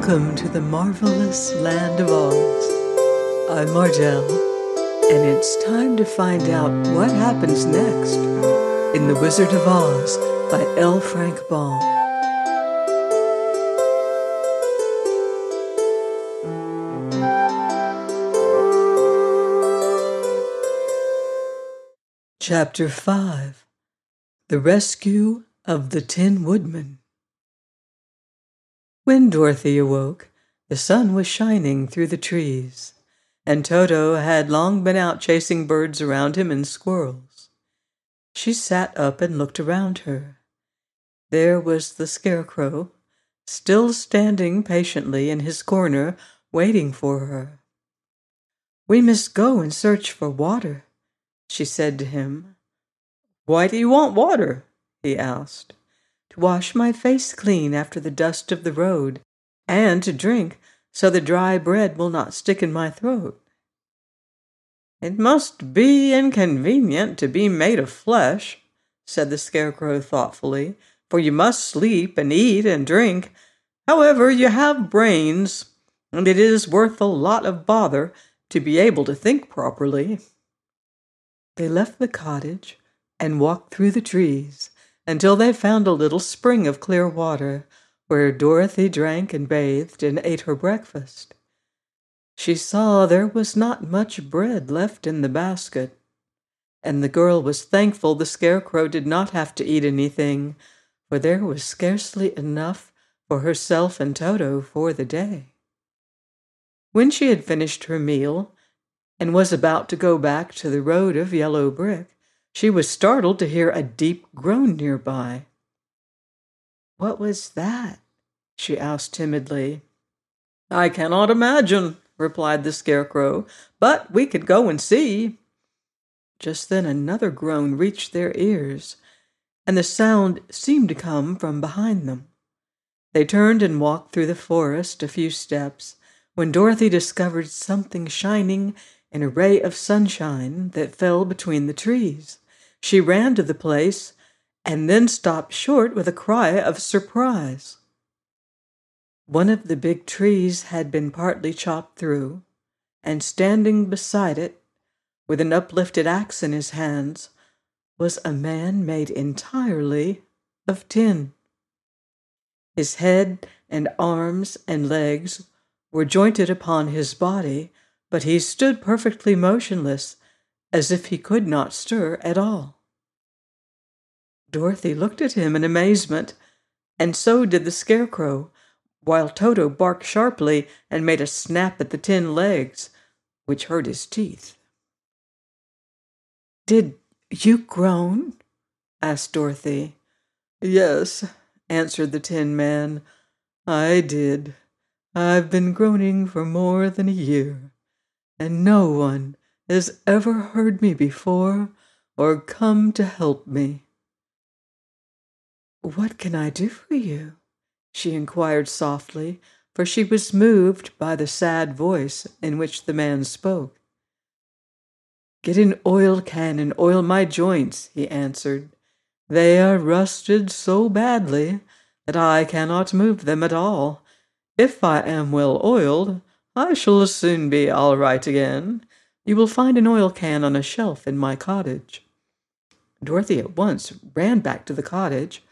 Welcome to the marvelous land of Oz. I'm Margelle, and it's time to find out what happens next in The Wizard of Oz by L. Frank Baum. Chapter 5 The Rescue of the Tin Woodman. When Dorothy awoke, the sun was shining through the trees, and Toto had long been out chasing birds around him and squirrels. She sat up and looked around her. There was the Scarecrow, still standing patiently in his corner, waiting for her. We must go and search for water, she said to him. Why do you want water? he asked. To wash my face clean after the dust of the road, and to drink so the dry bread will not stick in my throat. It must be inconvenient to be made of flesh, said the Scarecrow thoughtfully, for you must sleep and eat and drink. However, you have brains, and it is worth a lot of bother to be able to think properly. They left the cottage and walked through the trees until they found a little spring of clear water where Dorothy drank and bathed and ate her breakfast. She saw there was not much bread left in the basket, and the girl was thankful the Scarecrow did not have to eat anything, for there was scarcely enough for herself and Toto for the day. When she had finished her meal and was about to go back to the road of yellow brick, she was startled to hear a deep groan nearby. What was that? she asked timidly. I cannot imagine, replied the Scarecrow, but we could go and see. Just then another groan reached their ears, and the sound seemed to come from behind them. They turned and walked through the forest a few steps when Dorothy discovered something shining in a ray of sunshine that fell between the trees. She ran to the place and then stopped short with a cry of surprise. One of the big trees had been partly chopped through, and standing beside it, with an uplifted axe in his hands, was a man made entirely of tin. His head and arms and legs were jointed upon his body, but he stood perfectly motionless, as if he could not stir at all. Dorothy looked at him in amazement, and so did the Scarecrow, while Toto barked sharply and made a snap at the tin legs, which hurt his teeth. Did you groan? asked Dorothy. Yes, answered the Tin Man. I did. I've been groaning for more than a year, and no one has ever heard me before or come to help me. What can I do for you? she inquired softly, for she was moved by the sad voice in which the man spoke. Get an oil can and oil my joints, he answered. They are rusted so badly that I cannot move them at all. If I am well oiled, I shall soon be all right again. You will find an oil can on a shelf in my cottage. Dorothy at once ran back to the cottage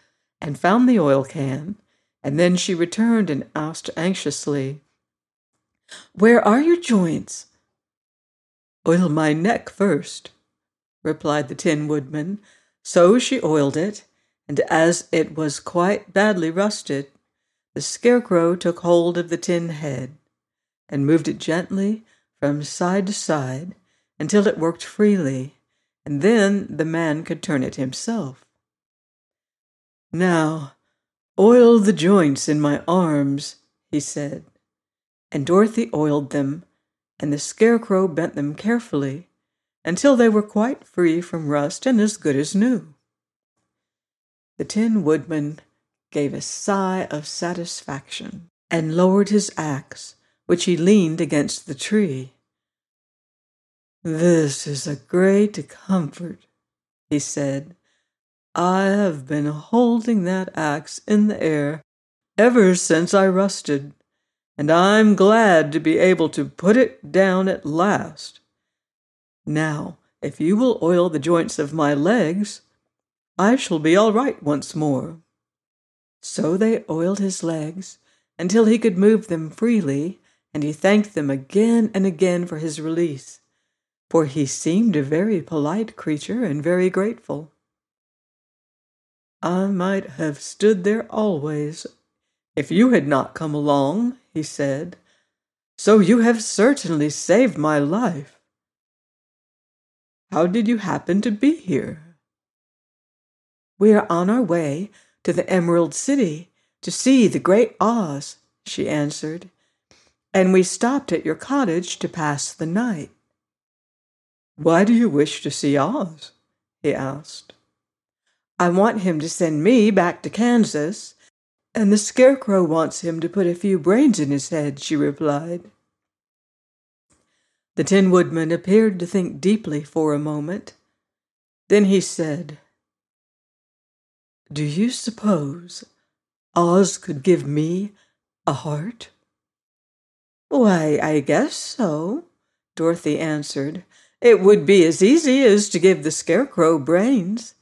and found the oil can, and then she returned and asked anxiously, Where are your joints? Oil my neck first, replied the Tin Woodman. So she oiled it, and as it was quite badly rusted, the Scarecrow took hold of the tin head and moved it gently from side to side until it worked freely, and then the man could turn it himself. Now, oil the joints in my arms, he said. And Dorothy oiled them, and the Scarecrow bent them carefully until they were quite free from rust and as good as new. The Tin Woodman gave a sigh of satisfaction and lowered his axe, which he leaned against the tree. This is a great comfort, he said, I have been holding that axe in the air ever since I rusted, and I'm glad to be able to put it down at last. Now, if you will oil the joints of my legs, I shall be all right once more. So they oiled his legs until he could move them freely, and he thanked them again and again for his release, for he seemed a very polite creature and very grateful. I might have stood there always if you had not come along, he said. So you have certainly saved my life. How did you happen to be here? We are on our way to the Emerald City to see the great Oz, she answered, and we stopped at your cottage to pass the night. Why do you wish to see Oz? he asked. I want him to send me back to Kansas, and the Scarecrow wants him to put a few brains in his head, she replied. The Tin Woodman appeared to think deeply for a moment. Then he said, Do you suppose Oz could give me a heart? Oh, Why, I guess so, Dorothy answered. It would be as easy as to give the Scarecrow brains.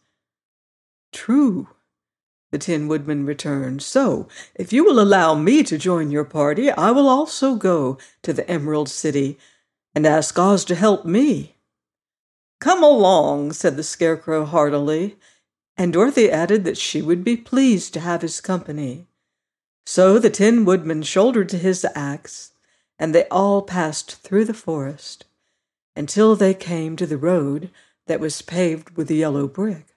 True, the Tin Woodman returned. So, if you will allow me to join your party, I will also go to the Emerald City and ask Oz to help me. Come along, said the Scarecrow heartily, and Dorothy added that she would be pleased to have his company. So the Tin Woodman shouldered his axe, and they all passed through the forest until they came to the road that was paved with yellow brick.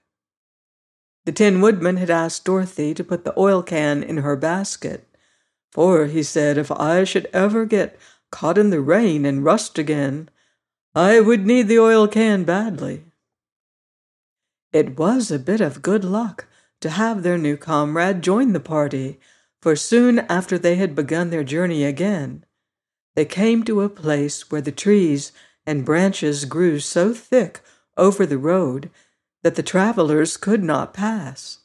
The Tin Woodman had asked Dorothy to put the oil can in her basket, for, he said, if I should ever get caught in the rain and rust again, I would need the oil can badly. It was a bit of good luck to have their new comrade join the party, for soon after they had begun their journey again, they came to a place where the trees and branches grew so thick over the road that the travelers could not pass.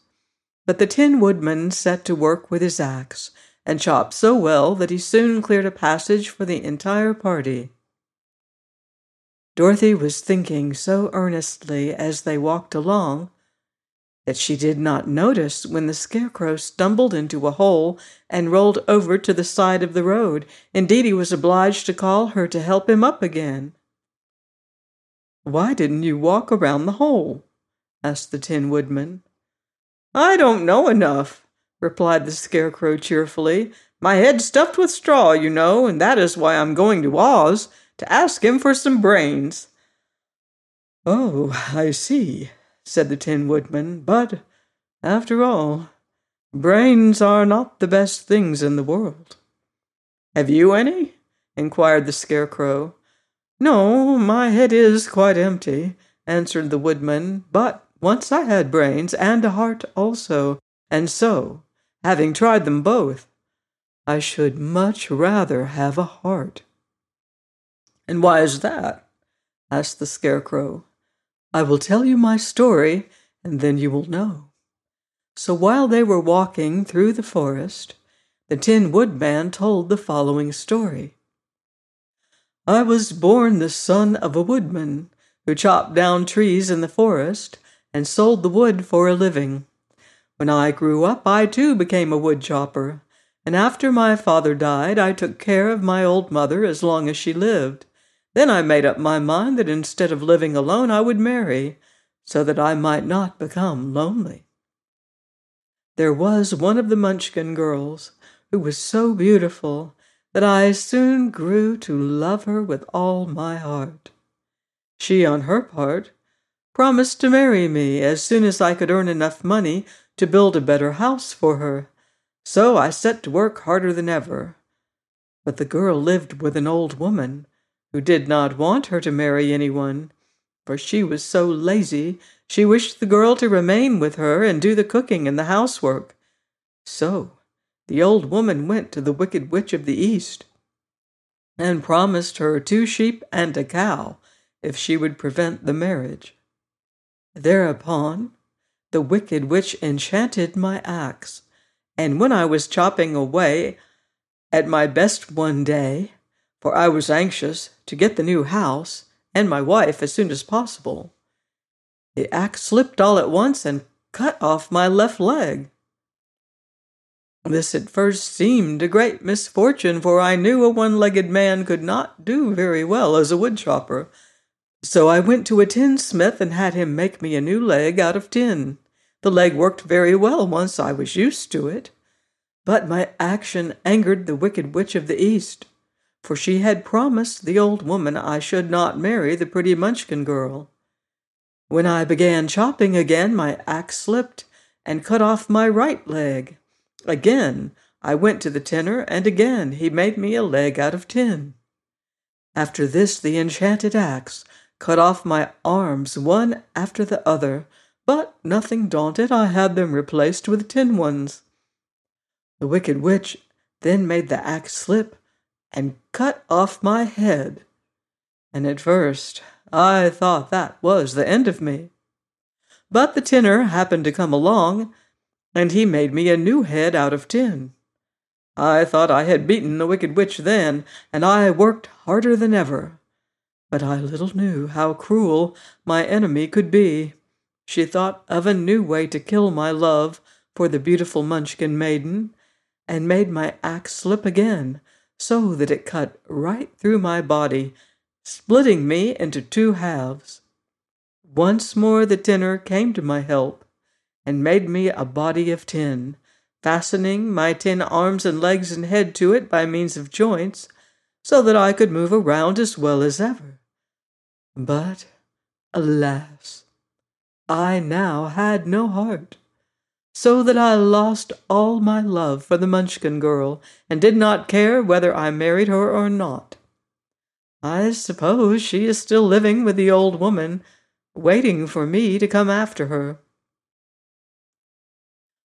But the Tin Woodman set to work with his axe and chopped so well that he soon cleared a passage for the entire party. Dorothy was thinking so earnestly as they walked along that she did not notice when the Scarecrow stumbled into a hole and rolled over to the side of the road. Indeed, he was obliged to call her to help him up again. Why didn't you walk around the hole? asked the Tin Woodman. I don't know enough, replied the Scarecrow cheerfully. My head's stuffed with straw, you know, and that is why I'm going to Oz, to ask him for some brains. Oh, I see, said the Tin Woodman, but, after all, brains are not the best things in the world. Have you any? inquired the Scarecrow. No, my head is quite empty, answered the Woodman, but once I had brains and a heart also, and so, having tried them both, I should much rather have a heart. And why is that? asked the Scarecrow. I will tell you my story, and then you will know. So while they were walking through the forest, the Tin Woodman told the following story. I was born the son of a woodman who chopped down trees in the forest and sold the wood for a living. When I grew up, I too became a wood chopper, and after my father died, I took care of my old mother as long as she lived. Then I made up my mind that instead of living alone, I would marry, so that I might not become lonely. There was one of the Munchkin girls who was so beautiful that I soon grew to love her with all my heart. She, on her part, promised to marry me as soon as I could earn enough money to build a better house for her. So I set to work harder than ever. But the girl lived with an old woman who did not want her to marry anyone, for she was so lazy she wished the girl to remain with her and do the cooking and the housework. So the old woman went to the Wicked Witch of the East and promised her two sheep and a cow if she would prevent the marriage. Thereupon, the wicked witch enchanted my axe, and when I was chopping away at my best one day, for I was anxious to get the new house and my wife as soon as possible. The axe slipped all at once and cut off my left leg. This at first seemed a great misfortune, for I knew a one legged man could not do very well as a woodchopper. So I went to a tinsmith and had him make me a new leg out of tin. The leg worked very well once I was used to it. But my action angered the wicked witch of the East, for she had promised the old woman I should not marry the pretty Munchkin girl. When I began chopping again, my axe slipped and cut off my right leg. Again, I went to the tinner, and again he made me a leg out of tin. After this, the enchanted axe cut off my arms one after the other, but nothing daunted, I had them replaced with tin ones. The wicked witch then made the axe slip and cut off my head, and at first I thought that was the end of me. But the tinner happened to come along, and he made me a new head out of tin. I thought I had beaten the wicked witch then, and I worked harder than ever. But I little knew how cruel my enemy could be. She thought of a new way to kill my love for the beautiful Munchkin maiden, and made my axe slip again, so that it cut right through my body splitting me into two halves. Once more the tinner came to my help and made me a body of tin, fastening my tin arms and legs and head to it by means of joints, so that I could move around as well as ever. But, alas, I now had no heart, so that I lost all my love for the Munchkin girl and did not care whether I married her or not. I suppose she is still living with the old woman, waiting for me to come after her.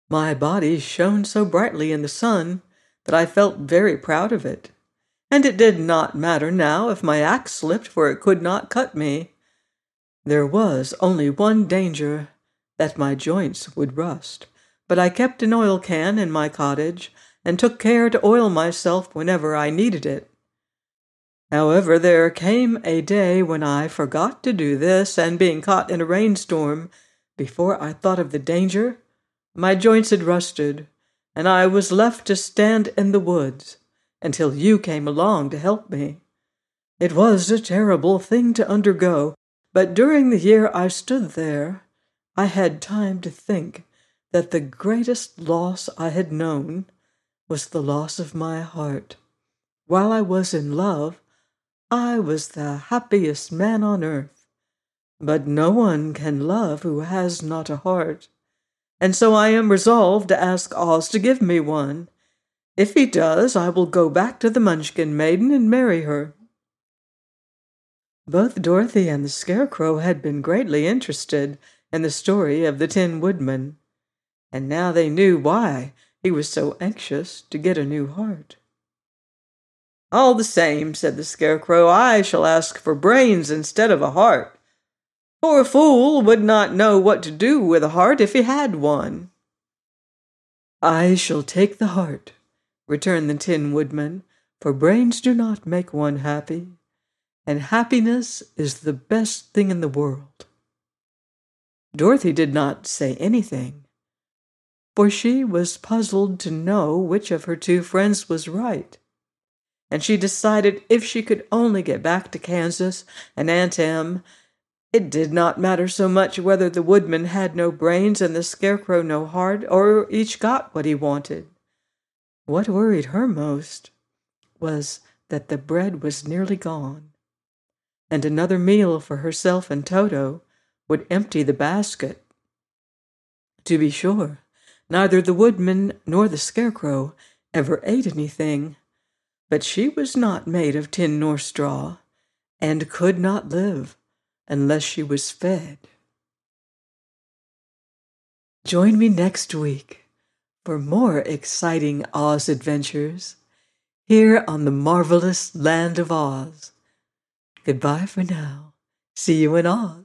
My body shone so brightly in the sun that I felt very proud of it, and it did not matter now if my axe slipped, for it could not cut me. There was only one danger that my joints would rust, but I kept an oil can in my cottage and took care to oil myself whenever I needed it. However, there came a day when I forgot to do this, and being caught in a rainstorm, before I thought of the danger, my joints had rusted, and I was left to stand in the woods until you came along to help me. It was a terrible thing to undergo, but during the year I stood there, I had time to think that the greatest loss I had known was the loss of my heart. While I was in love, I was the happiest man on earth. But no one can love who has not a heart, and so I am resolved to ask Oz to give me one. If he does, I will go back to the Munchkin maiden and marry her. Both Dorothy and the Scarecrow had been greatly interested in the story of the Tin Woodman, and now they knew why he was so anxious to get a new heart. All the same, said the Scarecrow, I shall ask for brains instead of a heart. For a fool would not know what to do with a heart if he had one. I shall take the heart, returned the Tin Woodman, for brains do not make one happy, and happiness is the best thing in the world. Dorothy did not say anything, for she was puzzled to know which of her two friends was right and she decided if she could only get back to Kansas and Aunt Em, it did not matter so much whether the woodman had no brains and the scarecrow no heart, or each got what he wanted. What worried her most was that the bread was nearly gone, and another meal for herself and Toto would empty the basket. To be sure, neither the woodman nor the scarecrow ever ate anything, but she was not made of tin nor straw, and could not live unless she was fed. Join me next week for more exciting Oz adventures here on the marvelous land of Oz. Goodbye for now. See you in Oz.